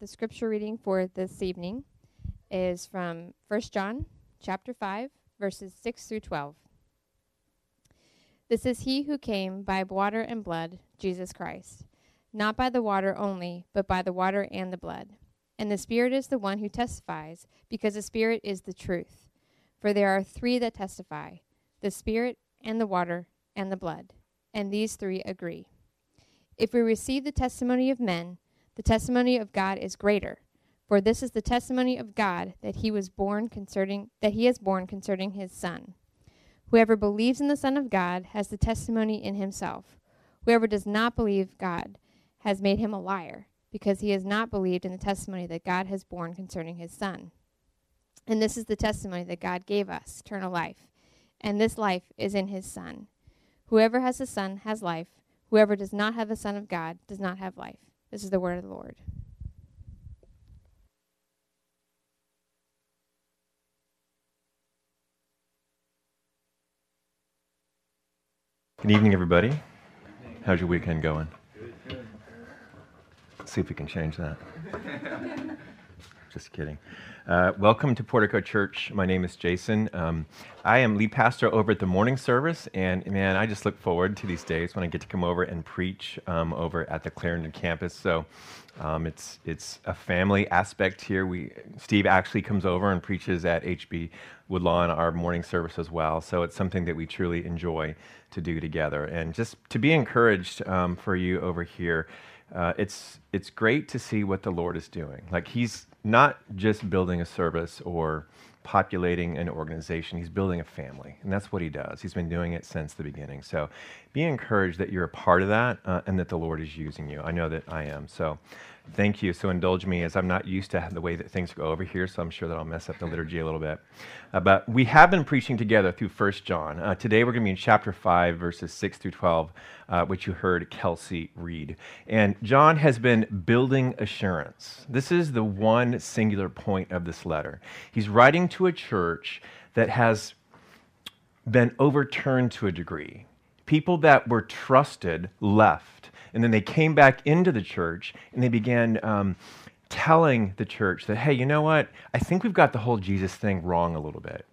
The scripture reading for this evening is from 1 John chapter 5 verses 6 through 12. This is he who came by water and blood, Jesus Christ, not by the water only, but by the water and the blood. And the Spirit is the one who testifies, because the Spirit is the truth. For there are three that testify the Spirit, and the water, and the blood, and these three agree. If we receive the testimony of men, the testimony of God is greater. For this is the testimony of God that he was born concerning that he has born concerning his son. Whoever believes in the Son of God has the testimony in himself. Whoever does not believe God has made him a liar, because he has not believed in the testimony that God has borne concerning his Son. And this is the testimony that God gave us, eternal life. And this life is in his Son. Whoever has the Son has life. Whoever does not have the Son of God does not have life. This is the word of the Lord. Good evening, everybody. How's your weekend going? Let's see if we can change that. Just kidding. Uh, welcome to Portico Church. My name is Jason. Um, I am lead pastor over at the morning service, and man, I just look forward to these days when I get to come over and preach um, over at the Clarendon campus. So um, it's it's a family aspect here. We Steve actually comes over and preaches at HB Woodlawn, our morning service as well. So it's something that we truly enjoy to do together, and just to be encouraged um, for you over here. Uh, it's it's great to see what the Lord is doing. Like He's not just building a service or populating an organization. He's building a family, and that's what he does. He's been doing it since the beginning. So be encouraged that you're a part of that uh, and that the Lord is using you. I know that I am. So thank you. So indulge me as I'm not used to the way that things go over here, so I'm sure that I'll mess up the liturgy a little bit. Uh, but we have been preaching together through First John. Uh, today we're going to be in chapter 5, verses 6 through 12, uh, which you heard Kelsey read. And John has been building assurance. This is the one singular point of this letter. He's writing to a church that has been overturned to a degree. People that were trusted left and then they came back into the church and they began um, telling the church that, hey, you know what? I think we've got the whole Jesus thing wrong a little bit.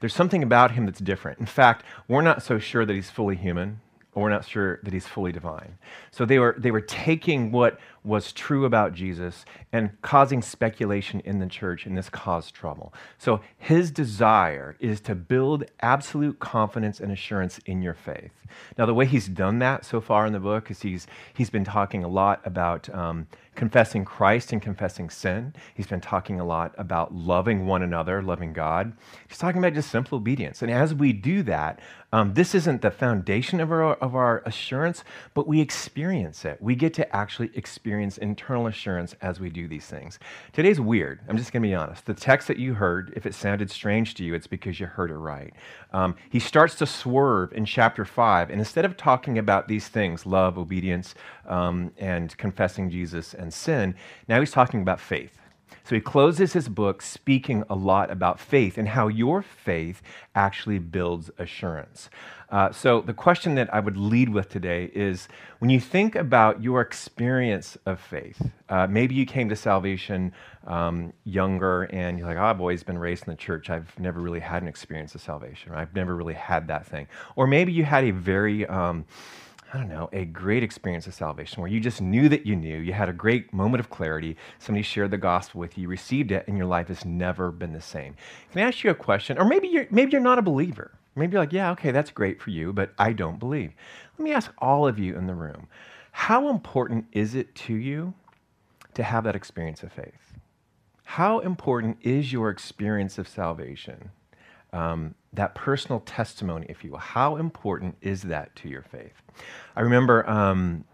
There's something about him that's different. In fact, we're not so sure that he's fully human or we're not sure that he's fully divine. So they were, they were taking what was true about Jesus and causing speculation in the church, and this caused trouble. So his desire is to build absolute confidence and assurance in your faith. Now, the way he's done that so far in the book is he's, he's been talking a lot about um, confessing Christ and confessing sin. He's been talking a lot about loving one another, loving God. He's talking about just simple obedience. And as we do that, um, this isn't the foundation of our, of our assurance, but we experience it. We get to actually experience internal assurance as we do these things. Today's weird. I'm just going to be honest. The text that you heard, if it sounded strange to you, it's because you heard it right. Um, he starts to swerve in chapter 5, and instead of talking about these things love, obedience, um, and confessing Jesus and sin now he's talking about faith. So he closes his book speaking a lot about faith and how your faith actually builds assurance. Uh, so the question that I would lead with today is when you think about your experience of faith, uh, maybe you came to salvation um, younger and you're like, oh, I've always been raised in the church. I've never really had an experience of salvation. I've never really had that thing. Or maybe you had a very um, I don't know, a great experience of salvation where you just knew that you knew, you had a great moment of clarity, somebody shared the gospel with you, received it, and your life has never been the same. Can I ask you a question? Or maybe you're, maybe you're not a believer. Maybe you're like, yeah, okay, that's great for you, but I don't believe. Let me ask all of you in the room how important is it to you to have that experience of faith? How important is your experience of salvation? Um, that personal testimony, if you will. How important is that to your faith? I remember um,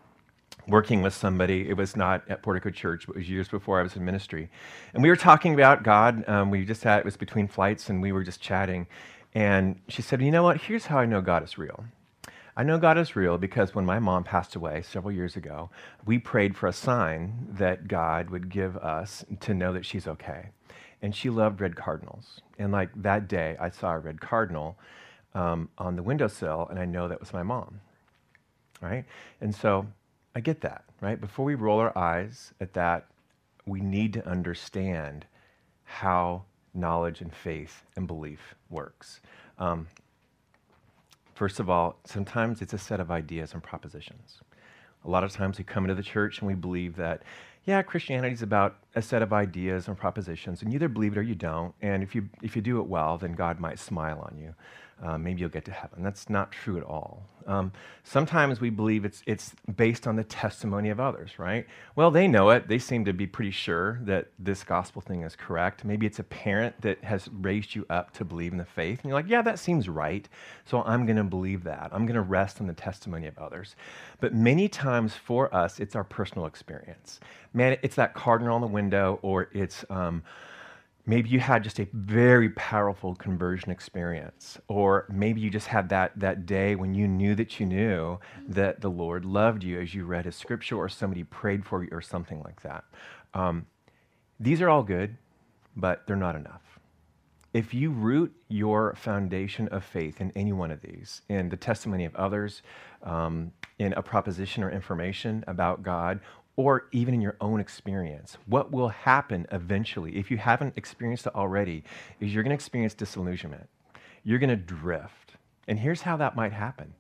working with somebody. It was not at Portico Church, but it was years before I was in ministry. And we were talking about God. Um, we just had, it was between flights, and we were just chatting. And she said, You know what? Here's how I know God is real. I know God is real because when my mom passed away several years ago, we prayed for a sign that God would give us to know that she's okay and she loved red cardinals. And like that day, I saw a red cardinal um, on the windowsill, and I know that was my mom, right? And so I get that, right? Before we roll our eyes at that we need to understand how knowledge and faith and belief works. Um, first of all, sometimes it's a set of ideas and propositions. A lot of times we come into the church and we believe that, yeah, Christianity is about a set of ideas and propositions, and you either believe it or you don't. And if you, if you do it well, then God might smile on you uh, maybe you'll get to heaven. That's not true at all. Um, sometimes we believe it's, it's based on the testimony of others, right? Well, they know it. They seem to be pretty sure that this gospel thing is correct. Maybe it's a parent that has raised you up to believe in the faith, and you're like, yeah, that seems right. So I'm going to believe that. I'm going to rest on the testimony of others. But many times for us, it's our personal experience. Man, it's that cardinal on the window, or it's. Um, Maybe you had just a very powerful conversion experience, or maybe you just had that, that day when you knew that you knew that the Lord loved you as you read His scripture, or somebody prayed for you, or something like that. Um, these are all good, but they're not enough. If you root your foundation of faith in any one of these, in the testimony of others, um, in a proposition or information about God, or even in your own experience. What will happen eventually, if you haven't experienced it already, is you're going to experience disillusionment. You're going to drift. And here's how that might happen.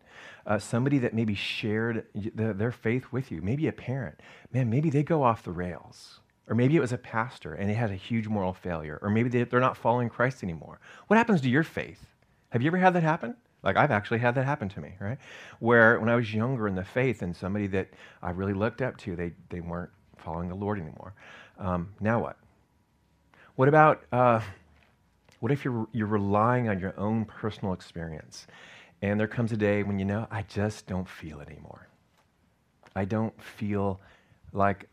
Uh, somebody that maybe shared the, their faith with you, maybe a parent, man, maybe they go off the rails. Or maybe it was a pastor and they had a huge moral failure. Or maybe they, they're not following Christ anymore. What happens to your faith? Have you ever had that happen? Like I've actually had that happen to me, right? Where when I was younger in the faith and somebody that I really looked up to, they, they weren't following the Lord anymore. Um, now what? What about, uh, what if you're, you're relying on your own personal experience and there comes a day when you know, I just don't feel it anymore. I don't feel like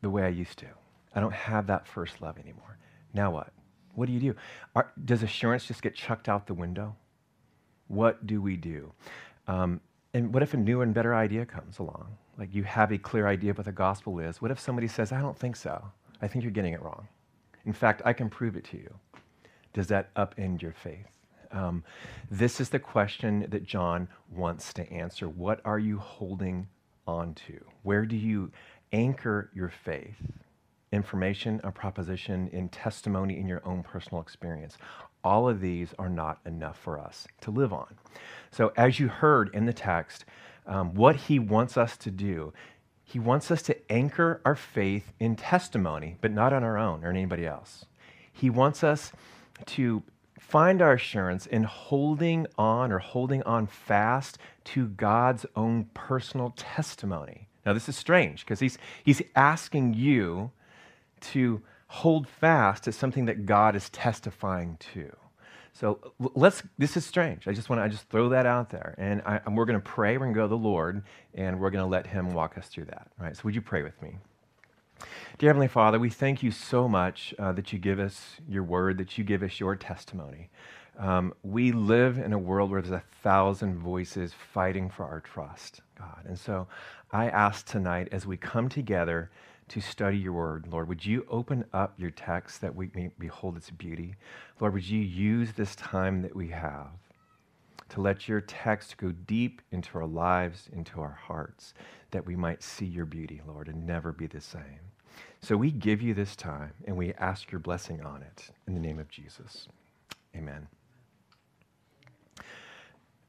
the way I used to. I don't have that first love anymore. Now what? What do you do? Are, does assurance just get chucked out the window? What do we do? Um, and what if a new and better idea comes along? Like you have a clear idea of what the gospel is. What if somebody says, I don't think so? I think you're getting it wrong. In fact, I can prove it to you. Does that upend your faith? Um, this is the question that John wants to answer. What are you holding on to? Where do you anchor your faith? Information, a proposition, in testimony, in your own personal experience all of these are not enough for us to live on. So, as you heard in the text, um, what he wants us to do, he wants us to anchor our faith in testimony, but not on our own or anybody else. He wants us to find our assurance in holding on or holding on fast to God's own personal testimony. Now, this is strange because he's, he's asking you to hold fast to something that God is testifying to. So let's, this is strange. I just want to I just throw that out there. And, I, and we're going to pray. We're going to go to the Lord, and we're going to let Him walk us through that. All right, so would you pray with me? Dear Heavenly Father, we thank you so much uh, that you give us your word, that you give us your testimony. Um, we live in a world where there's a thousand voices fighting for our trust, God. And so I ask tonight as we come together to study your word. Lord, would you open up your text that we may behold its beauty? Lord, would you use this time that we have to let your text go deep into our lives, into our hearts, that we might see your beauty, Lord, and never be the same. So we give you this time and we ask your blessing on it in the name of Jesus. Amen.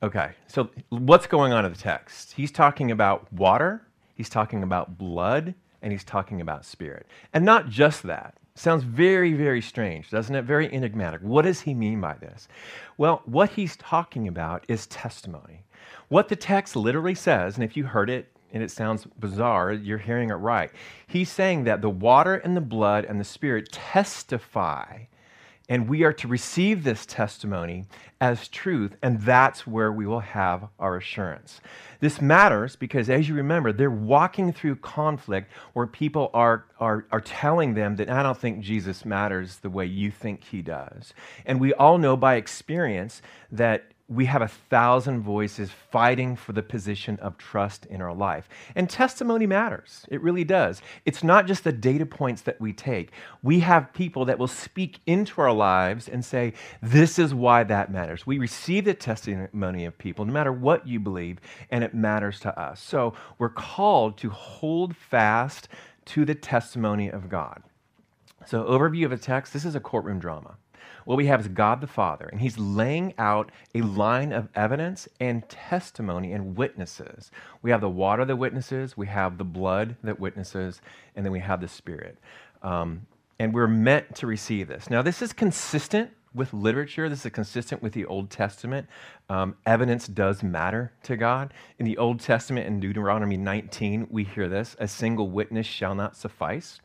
Okay, so what's going on in the text? He's talking about water, he's talking about blood, and he's talking about spirit. And not just that. Sounds very, very strange, doesn't it? Very enigmatic. What does he mean by this? Well, what he's talking about is testimony. What the text literally says, and if you heard it and it sounds bizarre, you're hearing it right. He's saying that the water and the blood and the spirit testify and we are to receive this testimony as truth, and that's where we will have our assurance. This matters because, as you remember, they're walking through conflict where people are, are, are telling them that I don't think Jesus matters the way you think he does. And we all know by experience that we have a thousand voices fighting for the position of trust in our life. And testimony matters. It really does. It's not just the data points that we take. We have people that will speak into our lives and say, This is why that matters. We receive the testimony of people, no matter what you believe, and it matters to us. So we're called to hold fast to the testimony of God. So, overview of a text this is a courtroom drama. What we have is God the Father, and He's laying out a line of evidence and testimony and witnesses. We have the water that witnesses, we have the blood that witnesses, and then we have the Spirit. Um, and we're meant to receive this. Now, this is consistent with literature. This is consistent with the Old Testament. Um, evidence does matter to God. In the Old Testament, in Deuteronomy 19, we hear this a single witness shall not suffice.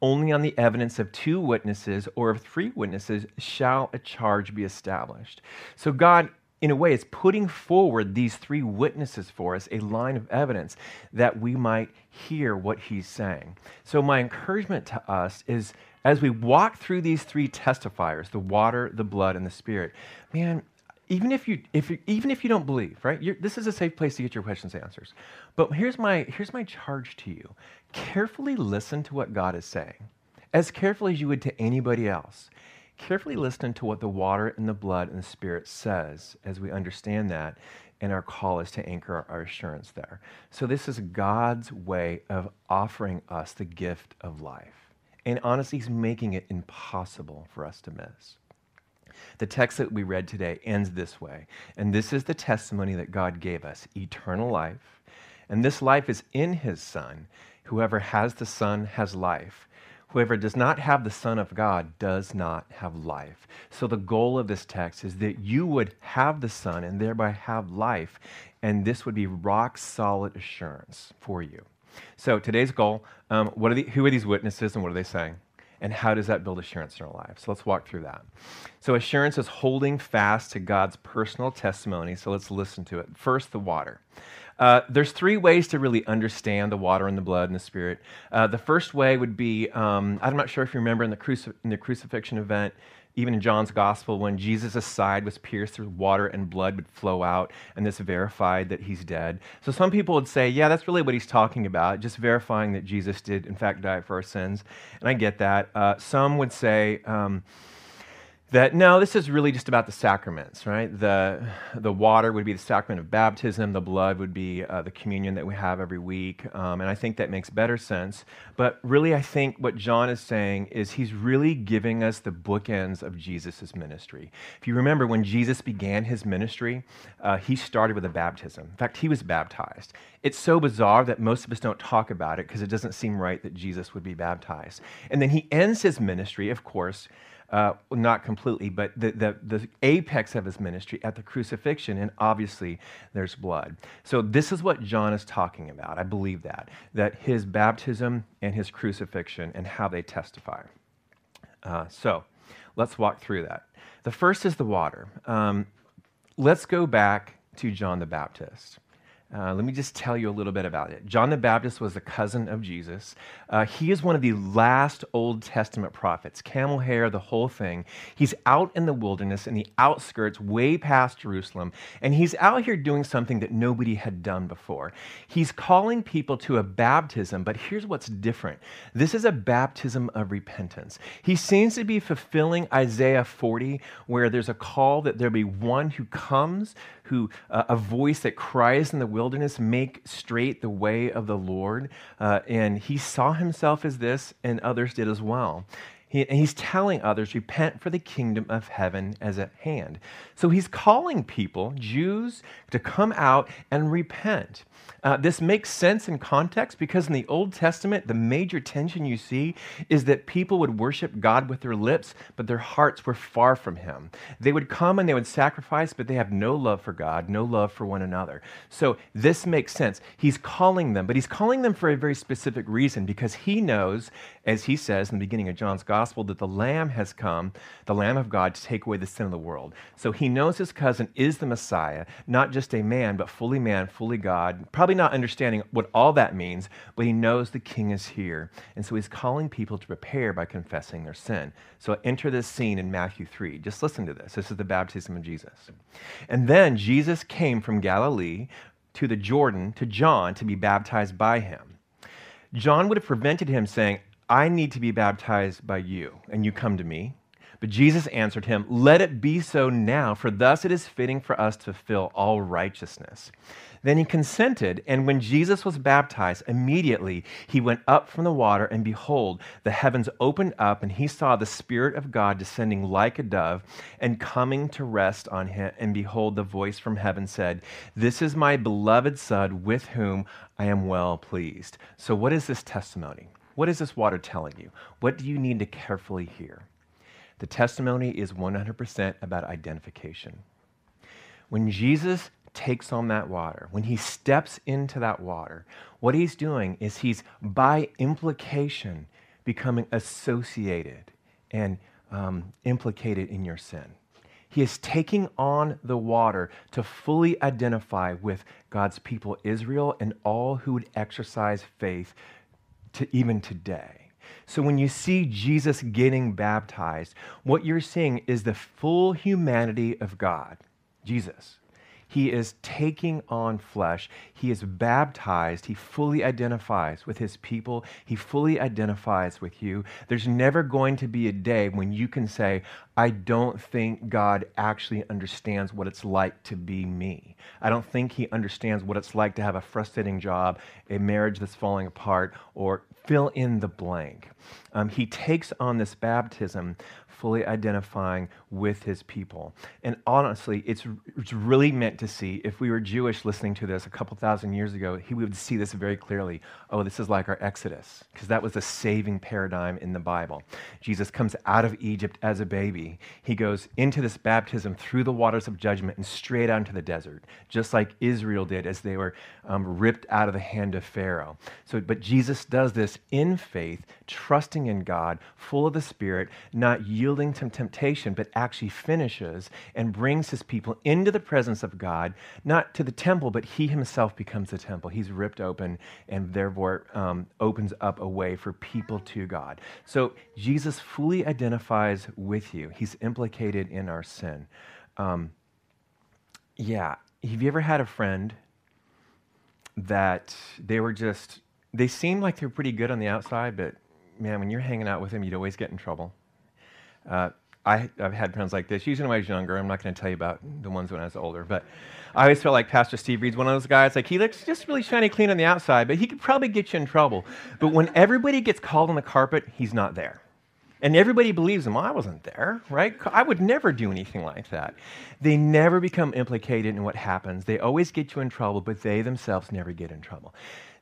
Only on the evidence of two witnesses or of three witnesses shall a charge be established. So, God in a way, is putting forward these three witnesses for us, a line of evidence that we might hear what he's saying. So, my encouragement to us is as we walk through these three testifiers the water, the blood, and the spirit man, even if you, if you, even if you don't believe, right? this is a safe place to get your questions answers. But here's my, here's my charge to you carefully listen to what God is saying, as carefully as you would to anybody else carefully listen to what the water and the blood and the spirit says as we understand that and our call is to anchor our assurance there so this is god's way of offering us the gift of life and honestly he's making it impossible for us to miss. The text that we read today ends this way. And this is the testimony that god gave us eternal life. And this life is in his son. Whoever has the son has life. Whoever does not have the Son of God does not have life. So, the goal of this text is that you would have the Son and thereby have life, and this would be rock solid assurance for you. So, today's goal um, what are the, who are these witnesses and what are they saying? And how does that build assurance in our lives? So, let's walk through that. So, assurance is holding fast to God's personal testimony. So, let's listen to it. First, the water. Uh, there's three ways to really understand the water and the blood and the spirit. Uh, the first way would be um, I'm not sure if you remember in the, cruci- in the crucifixion event, even in John's gospel, when Jesus' side was pierced through water and blood would flow out, and this verified that he's dead. So some people would say, yeah, that's really what he's talking about, just verifying that Jesus did, in fact, die for our sins. And I get that. Uh, some would say, um, that no, this is really just about the sacraments, right? The, the water would be the sacrament of baptism, the blood would be uh, the communion that we have every week. Um, and I think that makes better sense. But really, I think what John is saying is he's really giving us the bookends of Jesus' ministry. If you remember, when Jesus began his ministry, uh, he started with a baptism. In fact, he was baptized. It's so bizarre that most of us don't talk about it because it doesn't seem right that Jesus would be baptized. And then he ends his ministry, of course uh, not completely, but the, the, the apex of his ministry at the crucifixion, and obviously there's blood. So, this is what John is talking about. I believe that, that his baptism and his crucifixion and how they testify. Uh, so, let's walk through that. The first is the water. Um, let's go back to John the Baptist. Uh, let me just tell you a little bit about it. John the Baptist was a cousin of Jesus. Uh, he is one of the last Old Testament prophets, camel hair, the whole thing. He's out in the wilderness, in the outskirts, way past Jerusalem, and he's out here doing something that nobody had done before. He's calling people to a baptism, but here's what's different this is a baptism of repentance. He seems to be fulfilling Isaiah 40, where there's a call that there'll be one who comes who uh, a voice that cries in the wilderness, make straight the way of the Lord. Uh, and he saw himself as this, and others did as well. He, and he's telling others, repent for the kingdom of heaven as at hand. So he's calling people, Jews, to come out and repent. Uh, this makes sense in context because in the Old Testament, the major tension you see is that people would worship God with their lips, but their hearts were far from Him. They would come and they would sacrifice, but they have no love for God, no love for one another. So this makes sense. He's calling them, but He's calling them for a very specific reason because He knows, as He says in the beginning of John's Gospel, that the Lamb has come, the Lamb of God, to take away the sin of the world. So He knows His cousin is the Messiah, not just a man, but fully man, fully God, probably probably not understanding what all that means, but he knows the king is here. And so he's calling people to prepare by confessing their sin. So enter this scene in Matthew 3. Just listen to this. This is the baptism of Jesus. And then Jesus came from Galilee to the Jordan to John to be baptized by him. John would have prevented him saying, I need to be baptized by you, and you come to me. But Jesus answered him, Let it be so now, for thus it is fitting for us to fulfill all righteousness. Then he consented, and when Jesus was baptized, immediately he went up from the water, and behold, the heavens opened up, and he saw the Spirit of God descending like a dove and coming to rest on him. And behold, the voice from heaven said, This is my beloved Son, with whom I am well pleased. So, what is this testimony? What is this water telling you? What do you need to carefully hear? The testimony is 100% about identification. When Jesus takes on that water, when he steps into that water, what he's doing is he's, by implication, becoming associated and um, implicated in your sin. He is taking on the water to fully identify with God's people, Israel, and all who would exercise faith to even today. So when you see Jesus getting baptized, what you're seeing is the full humanity of God, Jesus. He is taking on flesh. He is baptized. He fully identifies with his people. He fully identifies with you. There's never going to be a day when you can say, I don't think God actually understands what it's like to be me. I don't think he understands what it's like to have a frustrating job, a marriage that's falling apart, or fill in the blank. Um, he takes on this baptism fully identifying with his people. And honestly, it's, it's really meant to see, if we were Jewish listening to this a couple thousand years ago, he would see this very clearly. Oh, this is like our Exodus, because that was the saving paradigm in the Bible. Jesus comes out of Egypt as a baby. He goes into this baptism through the waters of judgment and straight out into the desert, just like Israel did as they were um, ripped out of the hand of Pharaoh. So, but Jesus does this in faith, trusting in God, full of the Spirit, not yielding to temptation, but actually finishes and brings his people into the presence of God, not to the temple, but he himself becomes the temple. He's ripped open and therefore um, opens up a way for people to God. So Jesus fully identifies with you, he's implicated in our sin. Um, yeah. Have you ever had a friend that they were just, they seemed like they were pretty good on the outside, but man, when you're hanging out with them, you'd always get in trouble? Uh, I, have had friends like this, usually when I was younger. I'm not going to tell you about the ones when I was older, but I always felt like Pastor Steve Reed's one of those guys. Like, he looks just really shiny clean on the outside, but he could probably get you in trouble. But when everybody gets called on the carpet, he's not there. And everybody believes him. I wasn't there, right? I would never do anything like that. They never become implicated in what happens. They always get you in trouble, but they themselves never get in trouble.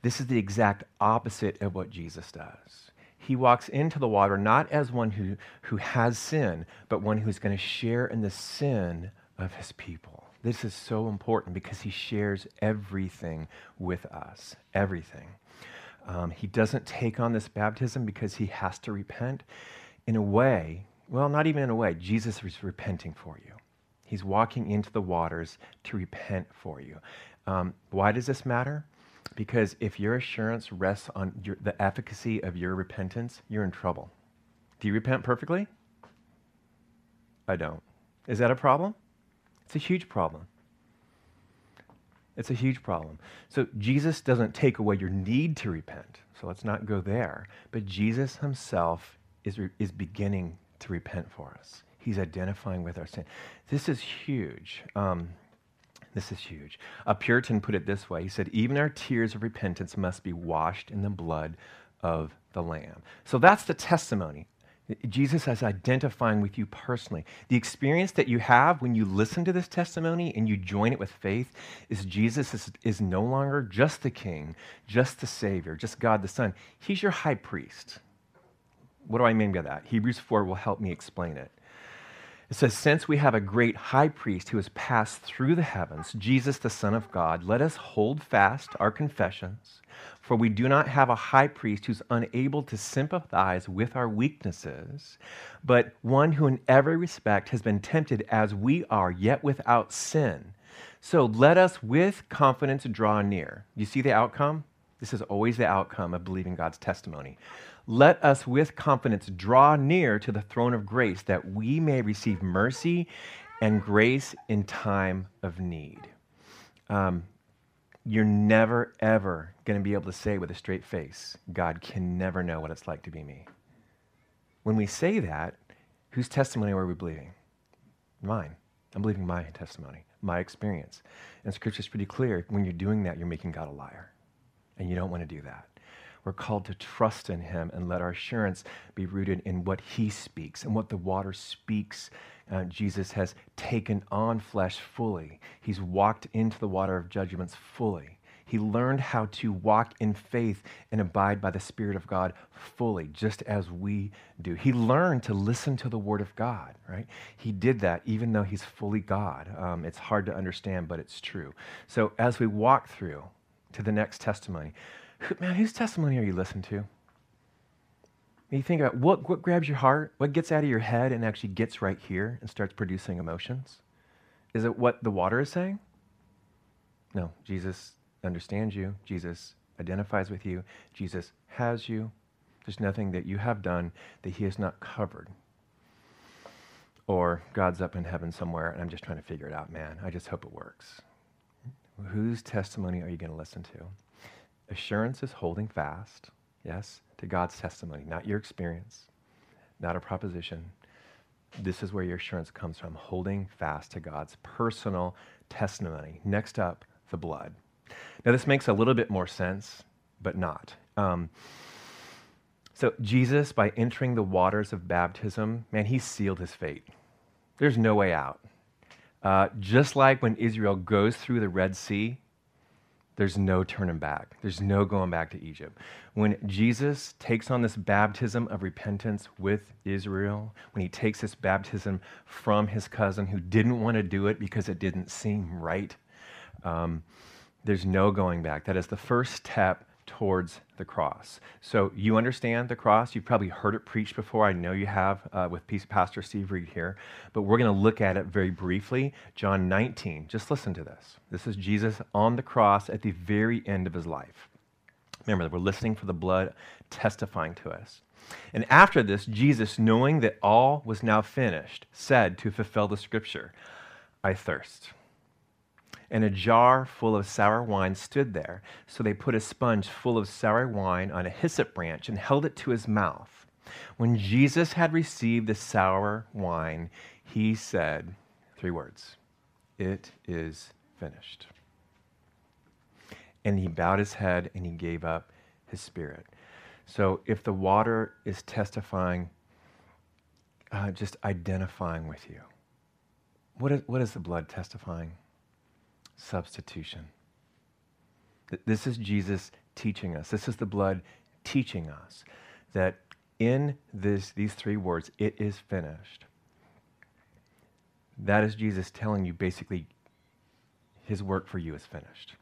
This is the exact opposite of what Jesus does he walks into the water not as one who, who has sin, but one who's going to share in the sin of his people. This is so important because he shares everything with us. Everything. Um, he doesn't take on this baptism because he has to repent. In a way, well, not even in a way, Jesus is repenting for you. He's walking into the waters to repent for you. Um, why does this matter? Because if your assurance rests on your, the efficacy of your repentance, you're in trouble. Do you repent perfectly? I don't. Is that a problem? It's a huge problem. It's a huge problem. So Jesus doesn't take away your need to repent. So let's not go there. But Jesus himself is, re- is beginning to repent for us. He's identifying with our sin. This is huge. Um, this is huge. A Puritan put it this way He said, Even our tears of repentance must be washed in the blood of the Lamb. So that's the testimony. Jesus is identifying with you personally. The experience that you have when you listen to this testimony and you join it with faith is Jesus is, is no longer just the King, just the Savior, just God the Son. He's your high priest. What do I mean by that? Hebrews 4 will help me explain it. It says, Since we have a great high priest who has passed through the heavens, Jesus, the Son of God, let us hold fast our confessions. For we do not have a high priest who's unable to sympathize with our weaknesses, but one who in every respect has been tempted as we are, yet without sin. So let us with confidence draw near. You see the outcome? This is always the outcome of believing God's testimony let us with confidence draw near to the throne of grace that we may receive mercy and grace in time of need. Um, you're never, ever going to be able to say with a straight face, God can never know what it's like to be me. When we say that, Whose testimony are we believing? Mine. I'm believing my testimony, my experience. And Scripture is pretty clear. When you're doing that, you're making God a liar. And you don't want to do that. We're called to trust in Him and let our assurance be rooted in what He speaks and what the water speaks. Uh, Jesus has taken on flesh fully, He's walked into the water of judgments fully. He learned how to walk in faith and abide by the Spirit of God fully, just as we do. He learned to listen to the Word of God, right? He did that even though He's fully God. Um, it's hard to understand, but it's true. So as we walk through to the next testimony, man, whose testimony are you listening to? you think about what, what grabs your heart, what gets out of your head and actually gets right here and starts producing emotions? Is it what the water is saying? No, Jesus understands you. Jesus identifies with you. Jesus has you. There's nothing that you have done that he has not covered. Or God's up in heaven somewhere and I'm just trying to figure it out, man. I just hope it works. Whose testimony are you going to listen to? Assurance is holding fast, yes, to God's testimony, not your experience, not a proposition. This is where your assurance comes from, holding fast to God's personal testimony. Next up, the blood. Now, this makes a little bit more sense, but not. Um, so, Jesus, by entering the waters of baptism, man, he sealed his fate. There's no way out. Uh, just like when Israel goes through the Red Sea, there's no turning back. There's no going back to Egypt. When Jesus takes on this baptism of repentance with Israel, when he takes this baptism from his cousin who didn't want to do it because it didn't seem right, um, there's no going back. That is the first step towards the cross. So you understand the cross. You've probably heard it preached before. I know you have uh, with peace Pastor Steve Reed here. But we're going to look at it very briefly. John 19. Just listen to this. This is Jesus on the cross at the very end of his life. Remember, we're listening for the blood testifying to us. And after this, Jesus, knowing that all was now finished, said to fulfill the scripture, I thirst and a jar full of sour wine stood there. So they put a sponge full of sour wine on a hyssop branch and held it to his mouth. When Jesus had received the sour wine, he said three words It is finished. And he bowed his head and he gave up his spirit. So if the water is testifying, uh, just identifying with you, what is, what is the blood testifying? Substitution. This is Jesus teaching us. This is the blood teaching us that in this, these three words, it is finished. That is Jesus telling you basically his work for you is finished.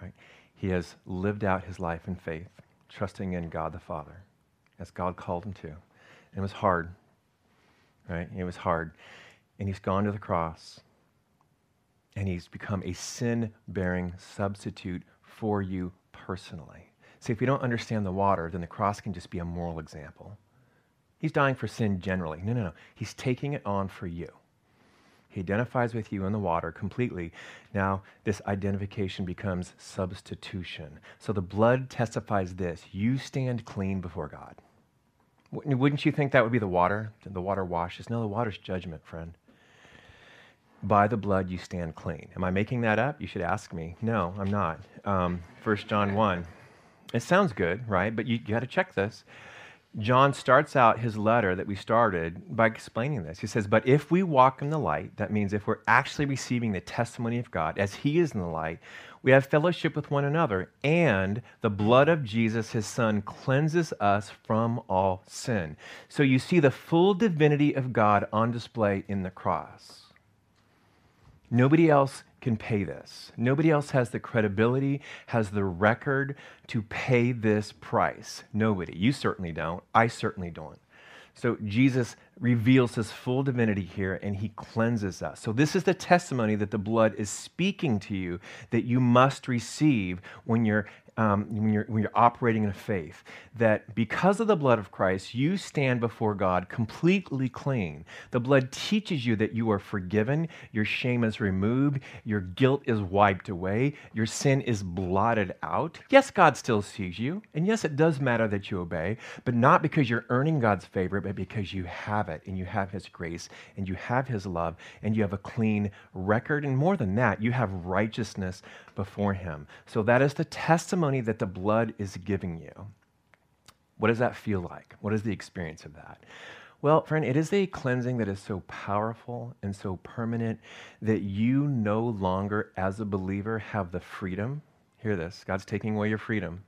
Right? He has lived out his life in faith, trusting in God the Father, as God called him to. And it was hard. Right? It was hard. And he's gone to the cross and he's become a sin bearing substitute for you personally. See, if we don't understand the water, then the cross can just be a moral example. He's dying for sin generally. No, no, no. He's taking it on for you. He identifies with you in the water completely. Now, this identification becomes substitution. So the blood testifies this you stand clean before God. Wouldn't you think that would be the water? The water washes. No, the water's judgment, friend by the blood you stand clean. Am I making that up? You should ask me. No, I'm not. Um, 1 John 1. It sounds good, right? But you, you got to check this. John starts out his letter that we started by explaining this. He says, But if we walk in the light, that means if we're actually receiving the testimony of God as He is in the light, we have fellowship with one another, and the blood of Jesus, His Son, cleanses us from all sin. So you see the full divinity of God on display in the cross. Nobody else can pay this. Nobody else has the credibility, has the record to pay this price. Nobody. You certainly don't. I certainly don't. So Jesus reveals his full divinity here and he cleanses us. So, this is the testimony that the blood is speaking to you that you must receive when you're um, when, you're, when you're operating in a faith, that because of the blood of Christ, you stand before God completely clean. The blood teaches you that you are forgiven, your shame is removed, your guilt is wiped away, your sin is blotted out. Yes, God still sees you, and yes, it does matter that you obey, but not because you're earning God's favor, but because you have it, and you have His grace, and you have His love, and you have a clean record. And more than that, you have righteousness before Him. So that is the testimony that the blood is giving you. What does that feel like? What is the experience of that? Well, friend, it is a cleansing that is so powerful and so permanent that you no longer, as a believer, have the freedom. Hear this God's taking away your freedom.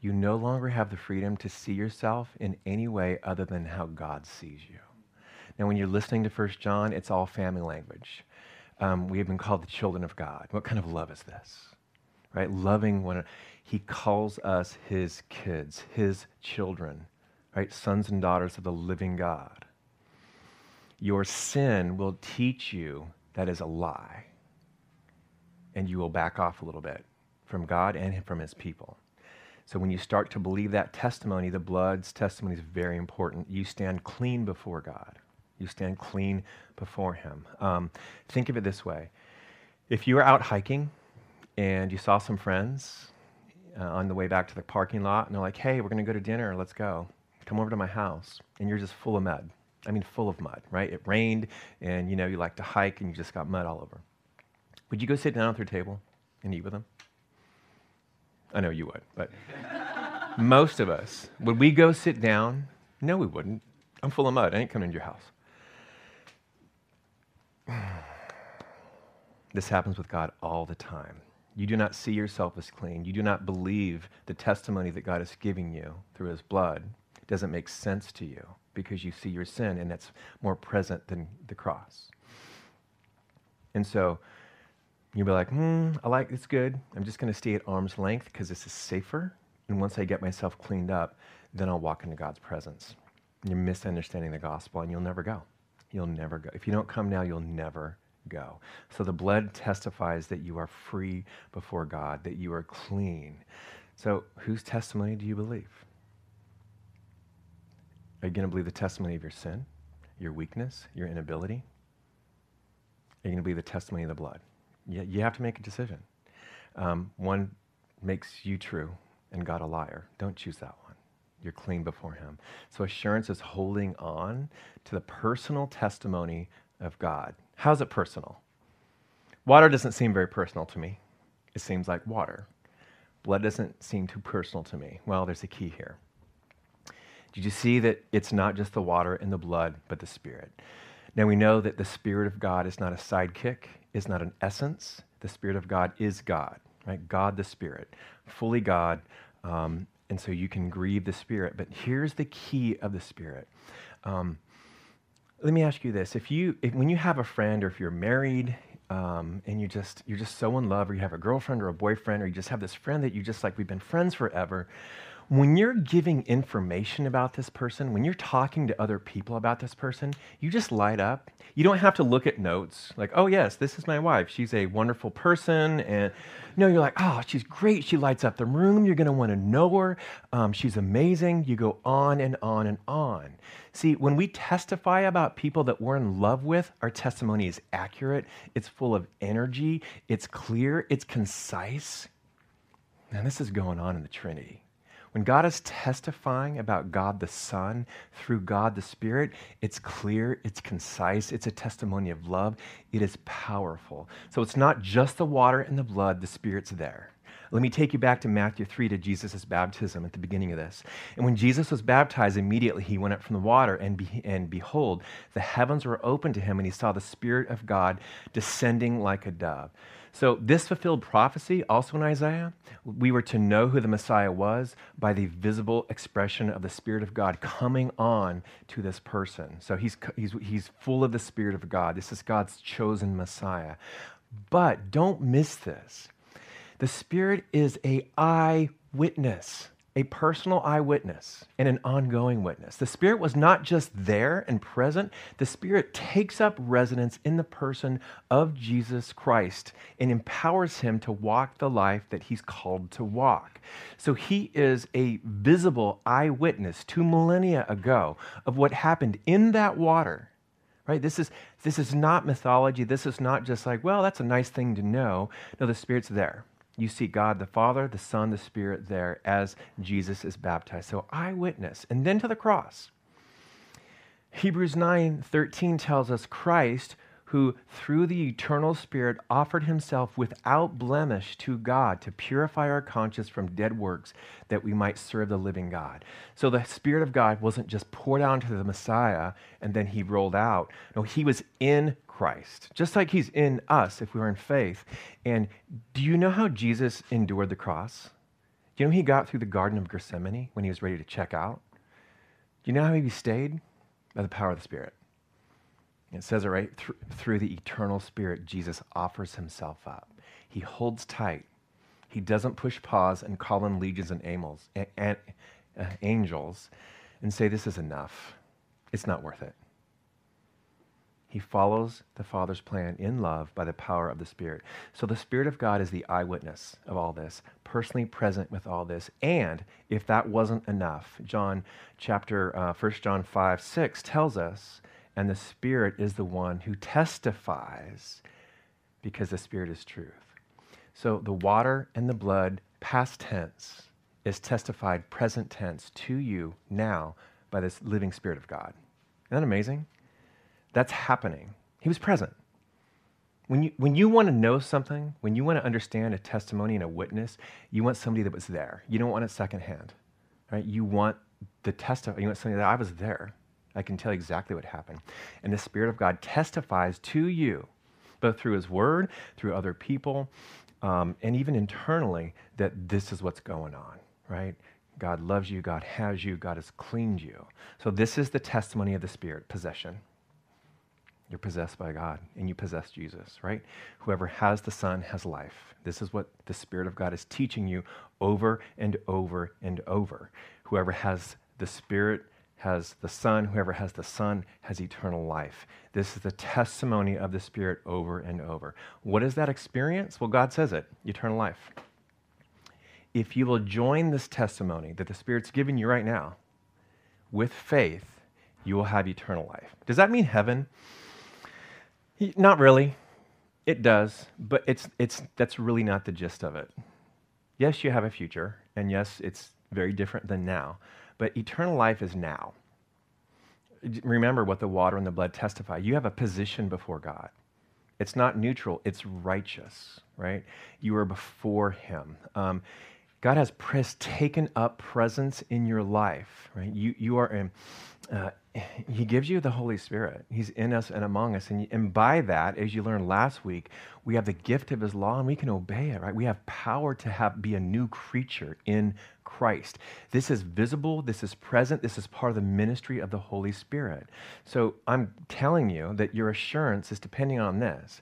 You no longer have the freedom to see yourself in any way other than how God sees you. Now, when you're listening to First John, it's all family language. Um, we have been called the children of God. What kind of love is this? Right? Loving one He calls us his kids, his children, right? Sons and daughters of the living God. Your sin will teach you that is a lie, and you will back off a little bit from God and from his people. So when you start to believe that testimony, the blood's testimony is very important. You stand clean before God. You stand clean before Him. Um, think of it this way if you were out hiking and you saw some friends uh, on the way back to the parking lot and they're like, hey, we're going to go to dinner, let's go. Come over to my house. And you're just full of mud. I mean, full of mud, right? It rained and you know, you like to hike and you just got mud all over. Would you go sit down at their table and eat with them? I know you would, but most of us, would we go sit down? No, we wouldn't. I'm full of mud. I ain't coming into your house. This happens with God all the time. You do not see yourself as clean. You do not believe the testimony that God is giving you through his blood. It doesn't make sense to you because you see your sin and that's more present than the cross. And so you'll be like, hmm, I like it's good. I'm just going to stay at arm's length because this is safer. And once I get myself cleaned up, then I'll walk into God's presence. You're misunderstanding the gospel and you'll never go. You'll never go. If you don't come now, you'll never go. So the blood testifies that you are free before God, that you are clean. So whose testimony do you believe? Are you going to believe the testimony of your sin, your weakness, your inability? Are you going to believe the testimony of the blood? You, you have to make a decision. Um, one makes you true and God a liar. Don't choose that one. You're clean before Him. So assurance is holding on to the personal testimony of God. How's it personal? Water doesn't seem very personal to me. It seems like water. Blood doesn't seem too personal to me. Well, there's a key here. Did you see that it's not just the water and the blood, but the Spirit? Now we know that the Spirit of God is not a sidekick, is not an essence. The Spirit of God is God, right? God the Spirit, fully God. Um, and so you can grieve the Spirit. But here's the key of the Spirit. Um, let me ask you this: If you, if, when you have a friend, or if you're married, um, and you just you're just so in love, or you have a girlfriend or a boyfriend, or you just have this friend that you just like, we've been friends forever. When you're giving information about this person, when you're talking to other people about this person, you just light up. You don't have to look at notes like, oh, yes, this is my wife. She's a wonderful person. And no, you're like, oh, she's great. She lights up the room. You're going to want to know her. Um, she's amazing. You go on and on and on. See, when we testify about people that we're in love with, our testimony is accurate, it's full of energy, it's clear, it's concise. Now, this is going on in the Trinity. When God is testifying about God the Son through God the Spirit, it's clear, it's concise, it's a testimony of love, it is powerful. So it's not just the water and the blood, the Spirit's there. Let me take you back to Matthew 3 to Jesus' baptism at the beginning of this. And when Jesus was baptized, immediately he went up from the water, and, be, and behold, the heavens were opened to him, and he saw the Spirit of God descending like a dove. So, this fulfilled prophecy, also in Isaiah, we were to know who the Messiah was by the visible expression of the Spirit of God coming on to this person. So, he's, he's, he's full of the Spirit of God. This is God's chosen Messiah. But don't miss this the Spirit is a eyewitness. A personal eyewitness and an ongoing witness. The Spirit was not just there and present, the Spirit takes up residence in the person of Jesus Christ and empowers him to walk the life that he's called to walk. So he is a visible eyewitness two millennia ago of what happened in that water. Right? This is this is not mythology. This is not just like, well, that's a nice thing to know. No, the Spirit's there you see God the Father, the Son, the Spirit there as Jesus is baptized. So eyewitness. And then to the cross. Hebrews 9 13 tells us Christ, who through the eternal Spirit offered himself without blemish to God to purify our conscience from dead works that we might serve the living God. So the Spirit of God wasn't just poured out into the Messiah and then he rolled out. No, he was in Christ, just like he's in us if we are in faith. And do you know how Jesus endured the cross? Do you know he got through the Garden of Gethsemane when he was ready to check out? Do you know how he stayed? By the power of the Spirit. It says it right through the eternal Spirit, Jesus offers himself up. He holds tight. He doesn't push pause and call in legions and angels, and, uh, angels and say, This is enough. It's not worth it. He follows the Father's plan in love by the power of the Spirit. So the Spirit of God is the eyewitness of all this, personally present with all this. And if that wasn't enough, John chapter uh, 1 John 5, 6 tells us, and the Spirit is the one who testifies because the Spirit is truth. So the water and the blood, past tense, is testified present tense to you now by this living Spirit of God. Isn't that amazing? That's happening. He was present. When you, when you want to know something, when you want to understand a testimony and a witness, you want somebody that was there. You don't want it secondhand, right? You want the testimony. You want somebody that I was there. I can tell you exactly what happened. And the Spirit of God testifies to you, both through His Word, through other people, um, and even internally, that this is what's going on, right? God loves you, God has you, God has cleaned you. So, this is the testimony of the Spirit, possession. You're possessed by God and you possess Jesus, right? Whoever has the Son has life. This is what the Spirit of God is teaching you over and over and over. Whoever has the Spirit has the Son. Whoever has the Son has eternal life. This is the testimony of the Spirit over and over. What is that experience? Well, God says it eternal life. If you will join this testimony that the Spirit's giving you right now with faith, you will have eternal life. Does that mean heaven? Not really. It does, but it's, it's, that's really not the gist of it. Yes, you have a future, and yes, it's very different than now, but eternal life is now. Remember what the water and the blood testify. You have a position before God. It's not neutral, it's righteous, right? You are before Him. Um, God has taken up presence in your life, right? You, you are in, uh, he gives you the Holy Spirit. He's in us and among us. And, and by that, as you learned last week, we have the gift of his law and we can obey it, right? We have power to have be a new creature in Christ. This is visible, this is present, this is part of the ministry of the Holy Spirit. So I'm telling you that your assurance is depending on this.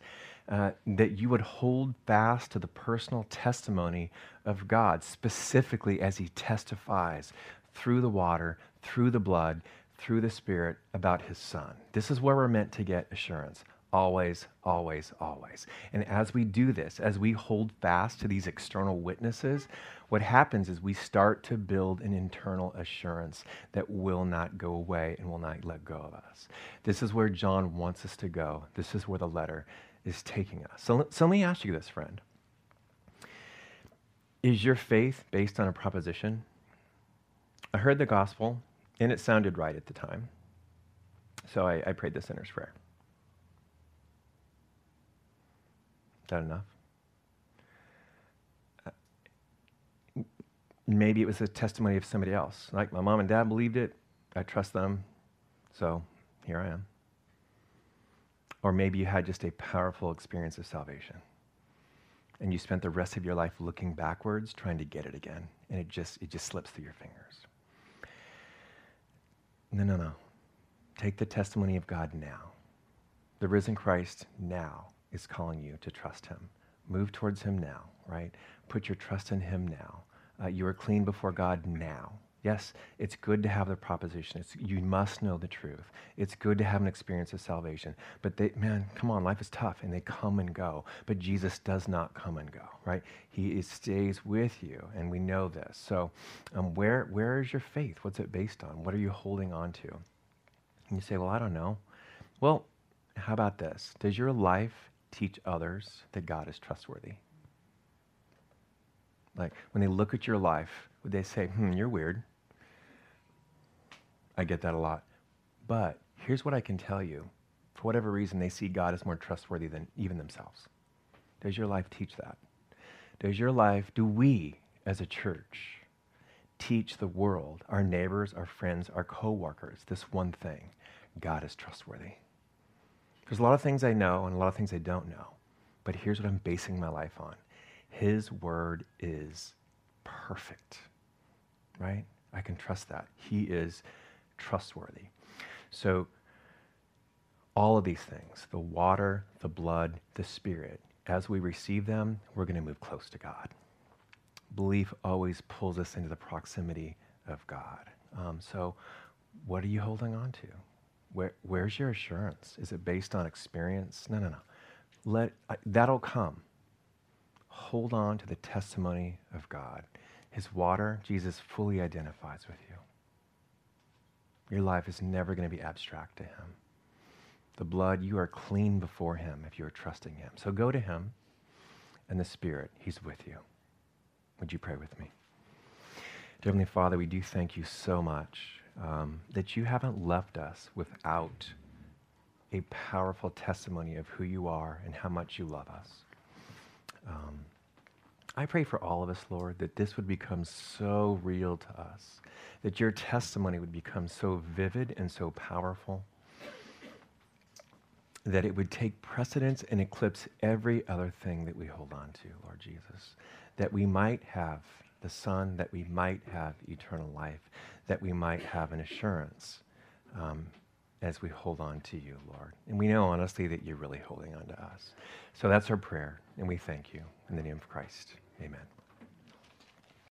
Uh, that you would hold fast to the personal testimony of God, specifically as He testifies through the water, through the blood, through the Spirit about his Son. This is where we're meant to get assurance. Always, always, always. And as we do this, as we hold fast to these external witnesses, what happens is we start to build an internal assurance that will not go away and will not let go of us. This is where John wants us to go. This is where the letter is taking us. So, so let me ask you this, friend. Is your faith based on a proposition? I heard the gospel and it sounded right at the time. So I, I prayed the sinner's prayer. Is that enough? Uh, maybe it was a testimony of somebody else. Like my mom and dad believed it. I trust them. So here I am. Or maybe you had just a powerful experience of salvation. And you spent the rest of your life looking backwards, trying to get it again. And it just, it just slips through your fingers. No, no, no. Take the testimony of God now. The risen Christ now is calling you to trust him. Move towards him now, right? Put your trust in him now. Uh, you are clean before God now. Yes, it's good to have the proposition. It's, you must know the truth. It's good to have an experience of salvation. But they, man, come on, life is tough and they come and go. But Jesus does not come and go, right? He is, stays with you, and we know this. So, um, where, where is your faith? What's it based on? What are you holding on to? And you say, well, I don't know. Well, how about this? Does your life teach others that God is trustworthy? Like when they look at your life, would they say, hmm, you're weird? I get that a lot. But here's what I can tell you. For whatever reason, they see God as more trustworthy than even themselves. Does your life teach that? Does your life, do we as a church teach the world, our neighbors, our friends, our coworkers, this one thing God is trustworthy? There's a lot of things I know and a lot of things I don't know. But here's what I'm basing my life on His word is perfect, right? I can trust that. He is trustworthy. So, all of these things the water, the blood, the spirit as we receive them, we're going to move close to God. Belief always pulls us into the proximity of God. Um, so, what are you holding on to? Where, where's your assurance? Is it based on experience? No, no, no. Let, that'll come. Hold on to the testimony of God. His water, Jesus fully identifies with you. Your life is never going to be abstract to Him. The blood, you are clean before Him if you are trusting Him. So go to Him and the Spirit, He's with you. Would you pray with me? Dear Heavenly Father, we do thank you so much um, that you haven't left us without a powerful testimony of who you are and how much you love us. Um, I pray for all of us, Lord, that this would become so real to us, that your testimony would become so vivid and so powerful, that it would take precedence and eclipse every other thing that we hold on to, Lord Jesus, that we might have the Son, that we might have eternal life, that we might have an assurance um, as we hold on to you, Lord. And we know honestly that you're really holding on to us. So that's our prayer, and we thank you in the name of Christ. Amen.